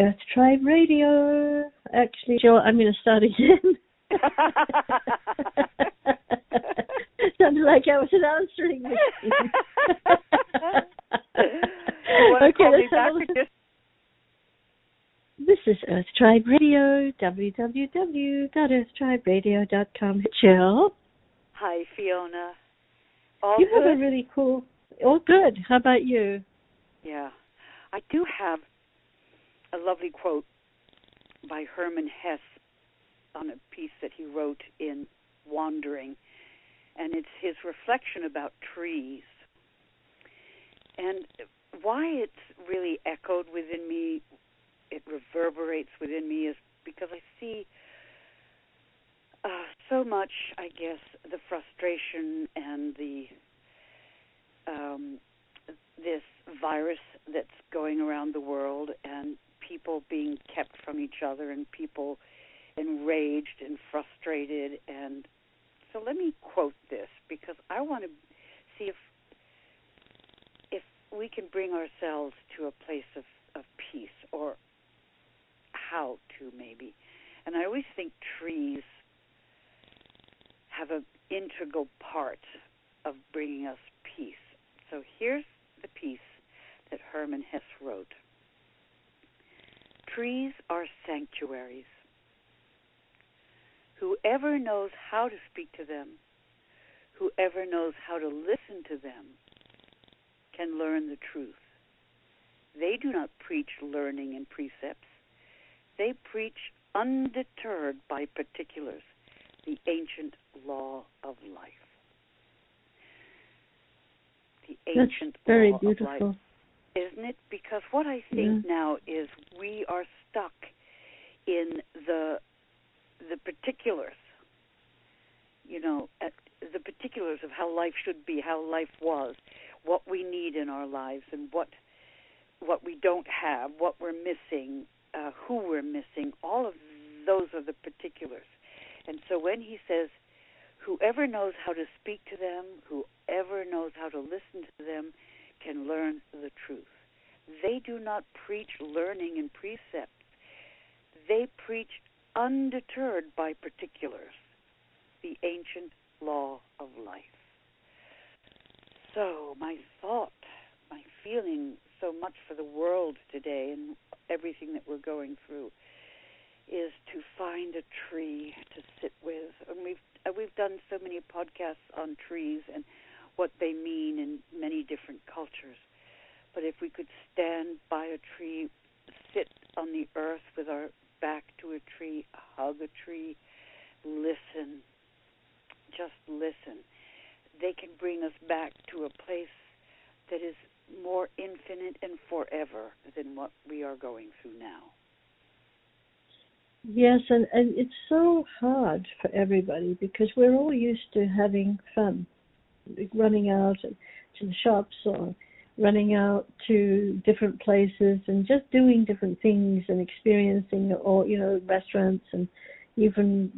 Earth Tribe Radio. Actually, Joe, I'm going to start again. Sounded like I was an answering machine. okay, let's have a. This is Earth Tribe Radio, www.earthtriberadio.com. Jill. Hi, Fiona. All you good? have a really cool. All good. How about you? Yeah, I do have a lovely quote by Hermann Hesse on a piece that he wrote in Wandering, and it's his reflection about trees. And why it's really echoed within me, it reverberates within me, is because I see uh, so much, I guess, the frustration and the um, this virus that's going around the world, and people being kept from each other, and people enraged and frustrated. And so, let me quote this because I want to see if if we can bring ourselves to a place of, of peace, or how to maybe. And I always think trees have an integral part of bringing us peace. So here's the piece that Hermann Hesse wrote Trees are sanctuaries. Whoever knows how to speak to them, whoever knows how to listen to them, can learn the truth. They do not preach learning and precepts. They preach undeterred by particulars, the ancient law of life. The ancient That's very beautiful. Isn't it? Because what I think now is we are stuck in the the particulars. You know, at the particulars of how life should be, how life was, what we need in our lives, and what what we don't have, what we're missing, uh, who we're missing. All of those are the particulars. And so when he says, "Whoever knows how to speak to them, whoever knows how to listen to them, learn the truth." They do not preach learning and precepts. They preach undeterred by particulars, the ancient law of life. So, my thought, my feeling so much for the world today and everything that we're going through is to find a tree to sit with. And we've uh, we've done so many podcasts on trees and what they mean in many different cultures. But if we could stand by a tree, sit on the earth with our back to a tree, hug a tree, listen, just listen, they can bring us back to a place that is more infinite and forever than what we are going through now. Yes, and, and it's so hard for everybody because we're all used to having fun, running out to the shops or running out to different places and just doing different things and experiencing or you know restaurants and even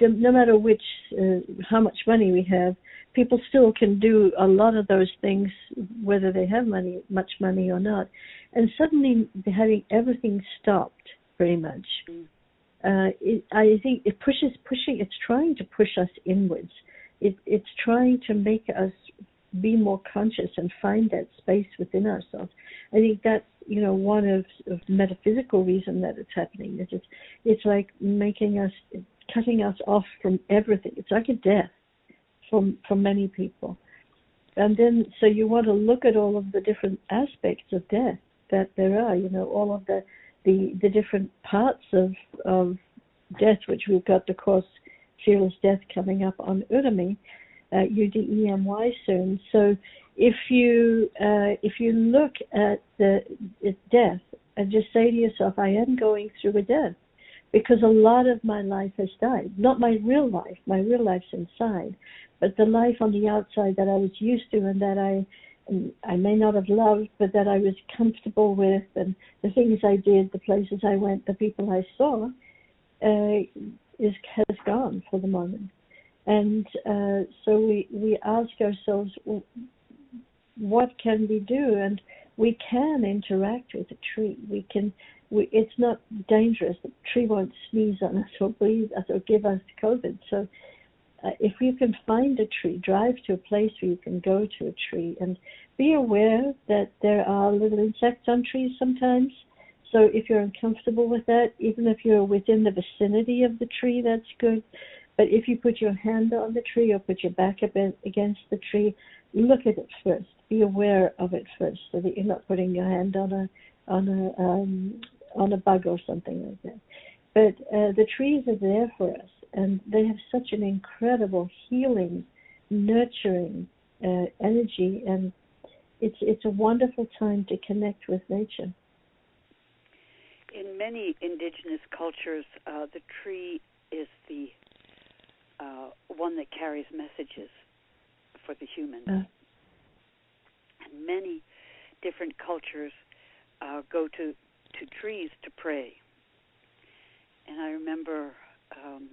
no matter which uh, how much money we have people still can do a lot of those things whether they have money much money or not. And suddenly having everything stopped pretty much. Uh, it, i think it pushes pushing it's trying to push us inwards it, it's trying to make us be more conscious and find that space within ourselves. I think that's you know one of, of metaphysical reason that it's happening. It's just, it's like making us cutting us off from everything. It's like a death for for many people. And then so you want to look at all of the different aspects of death that there are. You know all of the the the different parts of of death, which we've got the course Fearless Death coming up on Udemy uh, UDEMY soon. So if you uh, if you look at the death and just say to yourself, I am going through a death because a lot of my life has died. Not my real life, my real life's inside, but the life on the outside that I was used to and that I I may not have loved, but that I was comfortable with, and the things I did, the places I went, the people I saw, uh, is has gone for the moment. And uh, so we, we ask ourselves, what can we do? And we can interact with a tree. We can we, it's not dangerous. The tree won't sneeze on us or breathe us or give us COVID. So uh, if you can find a tree, drive to a place where you can go to a tree and be aware that there are little insects on trees sometimes. So if you're uncomfortable with that, even if you're within the vicinity of the tree, that's good. But if you put your hand on the tree or put your back against the tree, look at it first. Be aware of it first, so that you're not putting your hand on a on a um, on a bug or something like that. But uh, the trees are there for us, and they have such an incredible healing, nurturing uh, energy, and it's it's a wonderful time to connect with nature. In many indigenous cultures, uh, the tree is the uh, one that carries messages for the human. Uh. And many different cultures uh, go to to trees to pray. And I remember um,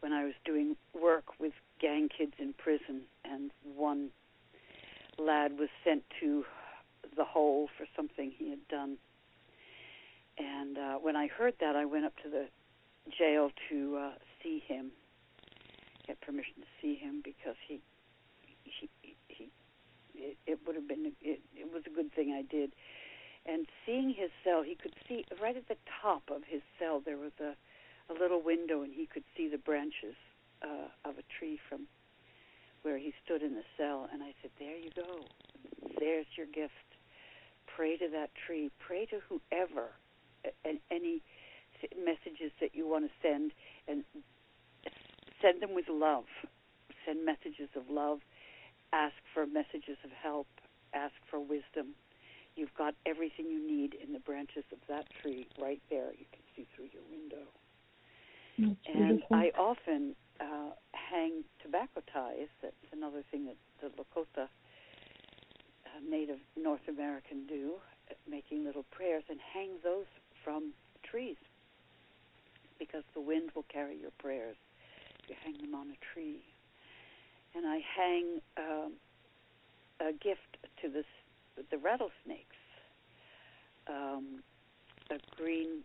when I was doing work with gang kids in prison, and one lad was sent to the hole for something he had done. And uh, when I heard that, I went up to the jail to uh, see him, get permission to see him because he, he, he, it, it would have been, it, it was a good thing I did and seeing his cell, he could see right at the top of his cell there was a, a little window, and he could see the branches uh, of a tree from where he stood in the cell. And I said, "There you go. There's your gift. Pray to that tree. Pray to whoever, any messages that you want to send, and send them with love. Send messages of love. Ask for messages of help. Ask for wisdom." You've got everything you need in the branches of that tree right there. You can see through your window. That's and beautiful. I often uh, hang tobacco ties. That's another thing that the Lakota uh, Native North American do, uh, making little prayers, and hang those from trees because the wind will carry your prayers if you hang them on a tree. And I hang um, a gift to the the rattlesnakes. Um, a green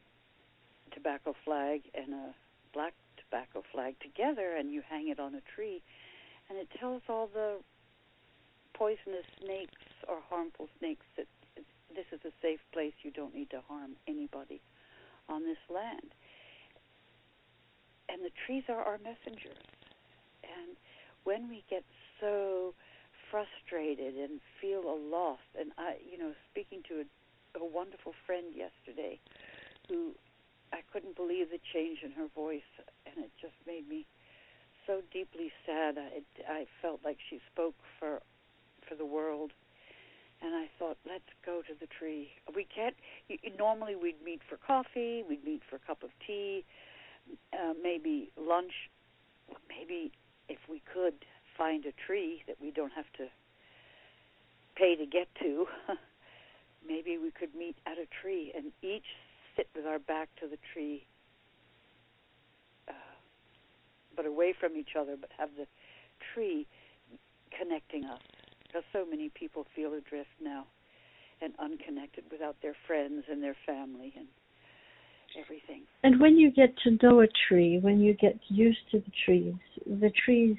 tobacco flag and a black tobacco flag together, and you hang it on a tree, and it tells all the poisonous snakes or harmful snakes that this is a safe place. You don't need to harm anybody on this land. And the trees are our messengers. And when we get so frustrated and feel a loss. And I, you know, speaking to a, a wonderful friend yesterday who I couldn't believe the change in her voice, and it just made me so deeply sad. I, I felt like she spoke for for the world, and I thought, let's go to the tree. We can't. You, normally, we'd meet for coffee, we'd meet for a cup of tea, uh, maybe lunch. Maybe if we could find a tree that we don't have to pay to get to, maybe we could meet at a tree and each sit with our back to the tree, uh, but away from each other, but have the tree connecting us. Because so many people feel adrift now and unconnected without their friends and their family and everything. And when you get to know a tree, when you get used to the trees, the trees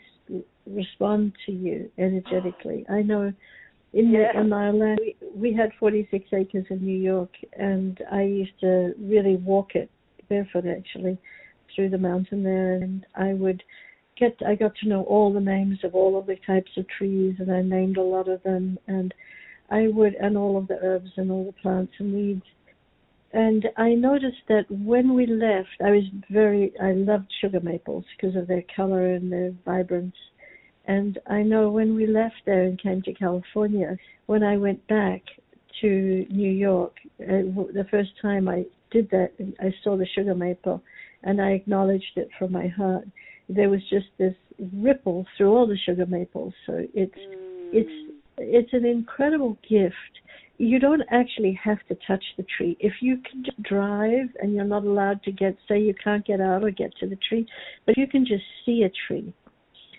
respond to you energetically. I know in yeah. the in our land we, we had 46 acres in New York, and I used to really walk it barefoot actually through the mountain there, and I would get I got to know all the names of all of the types of trees, and I named a lot of them, and I would and all of the herbs and all the plants and weeds and I noticed that when we left, I was very, I loved sugar maples because of their color and their vibrance. And I know when we left there and came to California, when I went back to New York, uh, the first time I did that, I saw the sugar maple and I acknowledged it from my heart. There was just this ripple through all the sugar maples. So it's, mm. it's, it's an incredible gift you don't actually have to touch the tree. If you can just drive and you're not allowed to get, say, you can't get out or get to the tree, but you can just see a tree.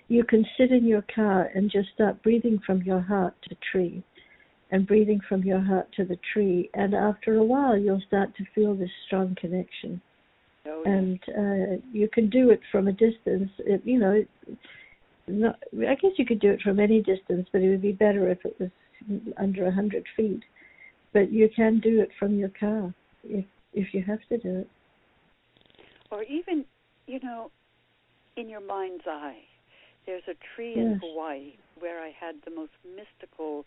You can sit in your car and just start breathing from your heart to the tree. and breathing from your heart to the tree. And after a while, you'll start to feel this strong connection. Oh, and uh, you can do it from a distance. It, you know, not, I guess you could do it from any distance, but it would be better if it was under a hundred feet. But you can do it from your car if if you have to do it. Or even, you know, in your mind's eye. There's a tree yes. in Hawaii where I had the most mystical,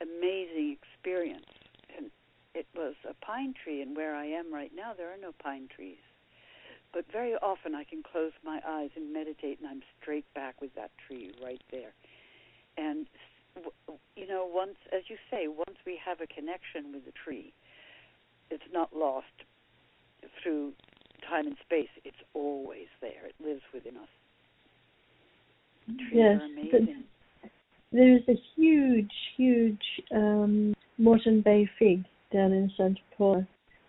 amazing experience. And it was a pine tree, and where I am right now, there are no pine trees. But very often I can close my eyes and meditate, and I'm straight back with that tree right there. And, you know, once, as you say, once we have a connection with the tree, it's not lost through time and space. It's always there. It lives within us. Trees yes, are amazing. There's a huge, huge um, Moreton Bay fig down in Santa Paula.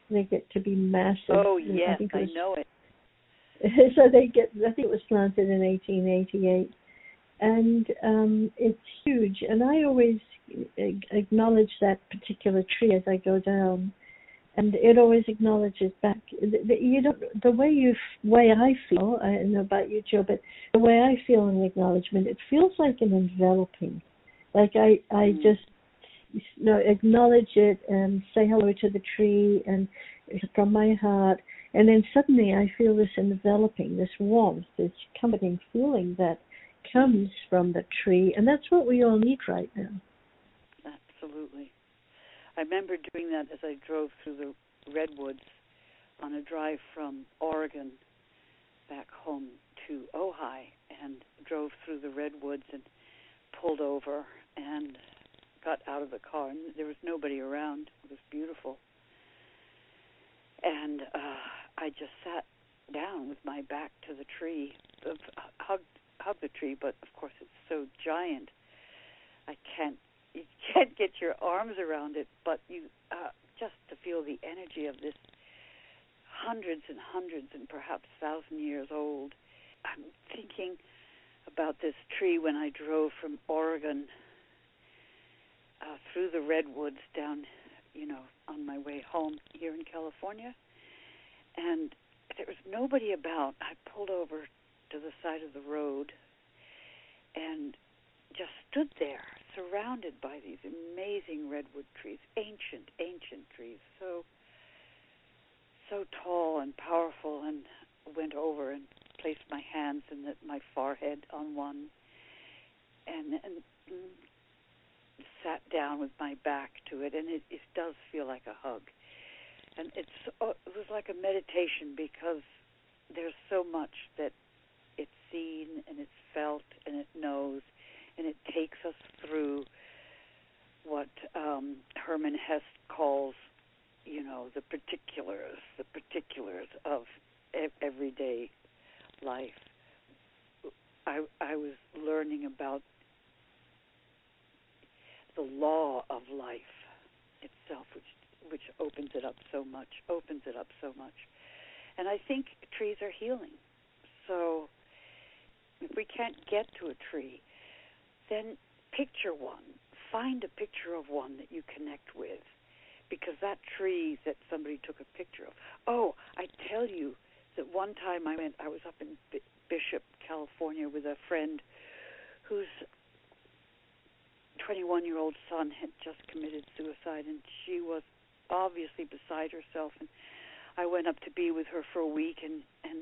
They get to be massive. Oh yes, I, I know it. so they get. I think it was planted in 1888, and um, it's huge. And I always acknowledge that particular tree as I go down and it always acknowledges back. You don't the way you way I feel. I don't know about you, Joe, but the way I feel in acknowledgement, it feels like an enveloping. Like I I mm. just you know acknowledge it and say hello to the tree and it's from my heart, and then suddenly I feel this enveloping, this warmth, this comforting feeling that comes from the tree, and that's what we all need right now. Absolutely. I remember doing that as I drove through the redwoods on a drive from Oregon back home to Ojai and drove through the redwoods and pulled over and got out of the car and there was nobody around. It was beautiful. And uh I just sat down with my back to the tree, hugged hugged the tree, but of course it's so giant. I can't you can't get your arms around it, but you uh, just to feel the energy of this hundreds and hundreds and perhaps thousand years old. I'm thinking about this tree when I drove from Oregon uh, through the redwoods down, you know, on my way home here in California, and there was nobody about. I pulled over to the side of the road and just stood there surrounded by these amazing redwood trees, ancient, ancient trees, so so tall and powerful, and went over and placed my hands in my forehead on one, and, and sat down with my back to it, and it, it does feel like a hug, and it's uh, it was like a meditation because there's so much that it's seen and it's felt and it knows and it takes us through what um, Hermann Hesse calls, you know, the particulars, the particulars of e- everyday life. I I was learning about the law of life itself, which which opens it up so much, opens it up so much. And I think trees are healing. So if we can't get to a tree, then picture one. Find a picture of one that you connect with because that tree that somebody took a picture of. Oh, I tell you that one time I went, I was up in B- Bishop, California with a friend whose 21 year old son had just committed suicide and she was obviously beside herself and I went up to be with her for a week and and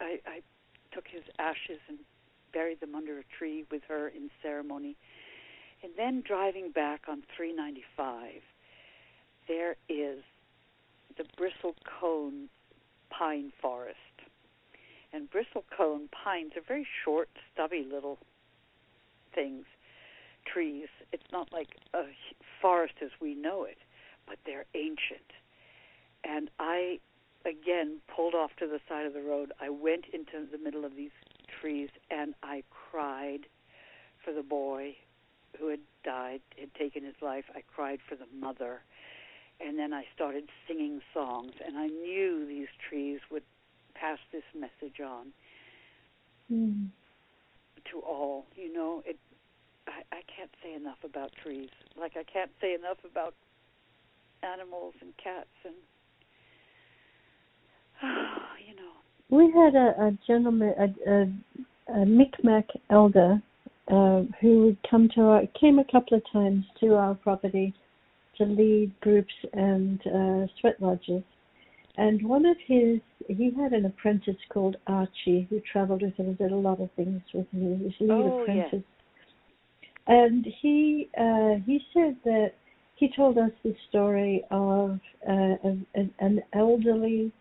I I took his ashes and buried them under a tree with her in ceremony. And then driving back on 395, there is the bristlecone pine forest. And bristlecone pines are very short, stubby little things, trees. It's not like a forest as we know it, but they're ancient. And I, again, pulled off to the side of the road. I went into the middle of these trees, and I cried for the boy who had died, had taken his life. I cried for the mother. And then I started singing songs, and I knew these trees would pass this message on mm. to all. You know, it I, I can't say enough about trees. Like I can't say enough about animals and cats and you know. We had a, a gentleman, a, a, a Micmac elder, uh, who would come to our, came a couple of times to our property to lead groups and uh, sweat lodges. And one of his, he had an apprentice called Archie who traveled with him and did a lot of things with me. He was lead oh, apprentice. Yes. And he uh, he said that he told us the story of uh, a, an elderly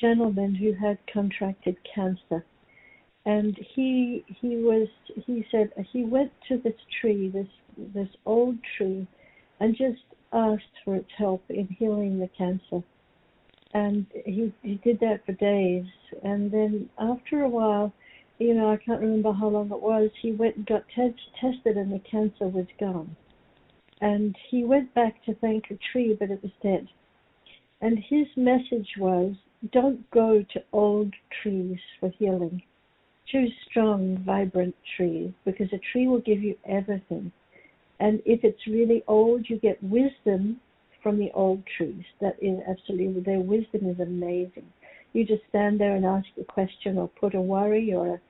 gentleman who had contracted cancer, and he he was he said he went to this tree, this this old tree, and just asked for its help in healing the cancer. And he he did that for days, and then after a while, you know, I can't remember how long it was. He went and got te- tested, and the cancer was gone. And he went back to thank the tree, but it was dead. And his message was don't go to old trees for healing. Choose strong, vibrant trees because a tree will give you everything. And if it's really old, you get wisdom from the old trees. That is absolutely, their wisdom is amazing. You just stand there and ask a question or put a worry or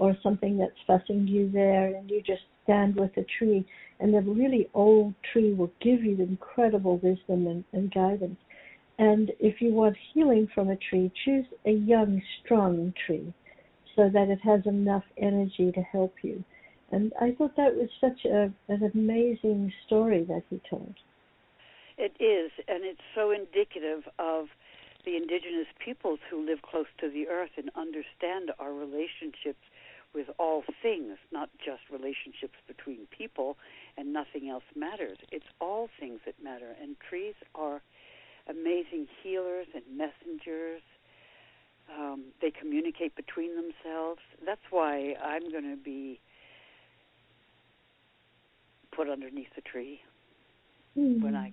or something that's fussing you there, and you just stand with a tree. And the really old tree will give you incredible wisdom and, and guidance. And if you want healing from a tree, choose a young, strong tree so that it has enough energy to help you. And I thought that was such a, an amazing story that he told. It is, and it's so indicative of the indigenous peoples who live close to the earth and understand our relationships with all things, not just relationships between people, and nothing else matters. It's all things that matter, and trees are amazing healers and messengers. Um, they communicate between themselves. That's why I'm going to be put underneath the tree mm. when I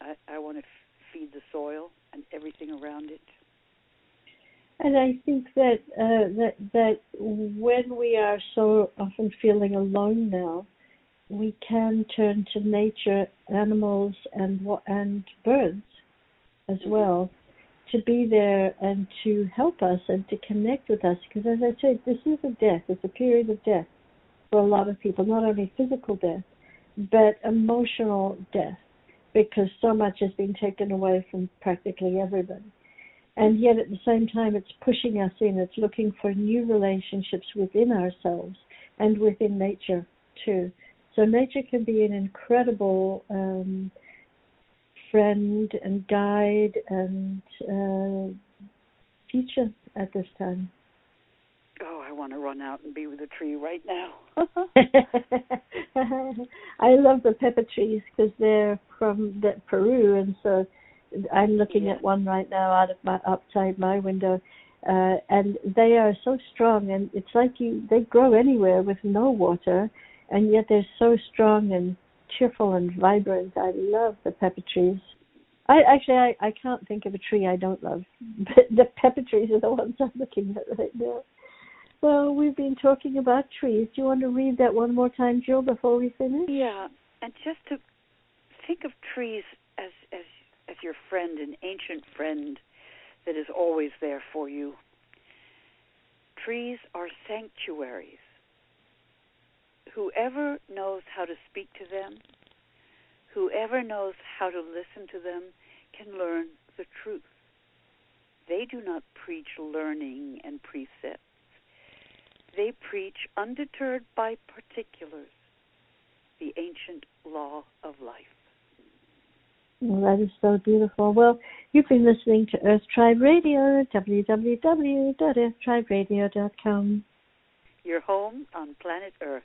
I, I want to f- feed the soil and everything around it. And I think that uh, that that when we are so often feeling alone now, we can turn to nature, animals, and and birds as mm-hmm. well to be there and to help us and to connect with us. Because as I said, this is a death. It's a period of death for a lot of people. Not only physical death, but emotional death, because so much has been taken away from practically everybody. And yet at the same time, it's pushing us in. It's looking for new relationships within ourselves and within nature too. So nature can be an incredible um, friend and guide and uh, teacher at this time. Oh, I want to run out and be with a tree right now. I love the pepper trees because they're from the, Peru, and so I'm looking yeah. at one right now out of my outside my window, uh, and they are so strong, and it's like you they grow anywhere with no water, and yet they're so strong and cheerful and vibrant. I love the pepper trees. I actually I, I can't think of a tree I don't love, but the pepper trees are the ones I'm looking at right now. Well, we've been talking about trees. Do you want to read that one more time, Jill, before we finish? Yeah, and just to think of trees as as as your friend, an ancient friend that is always there for you. Trees are sanctuaries whoever knows how to speak to them, whoever knows how to listen to them, can learn the truth. They do not preach learning and precepts. They preach, undeterred by particulars, the ancient law of life. Well, that is so beautiful. Well, you've been listening to Earth Tribe Radio, www.earthtriberadio.com. Your home on planet Earth.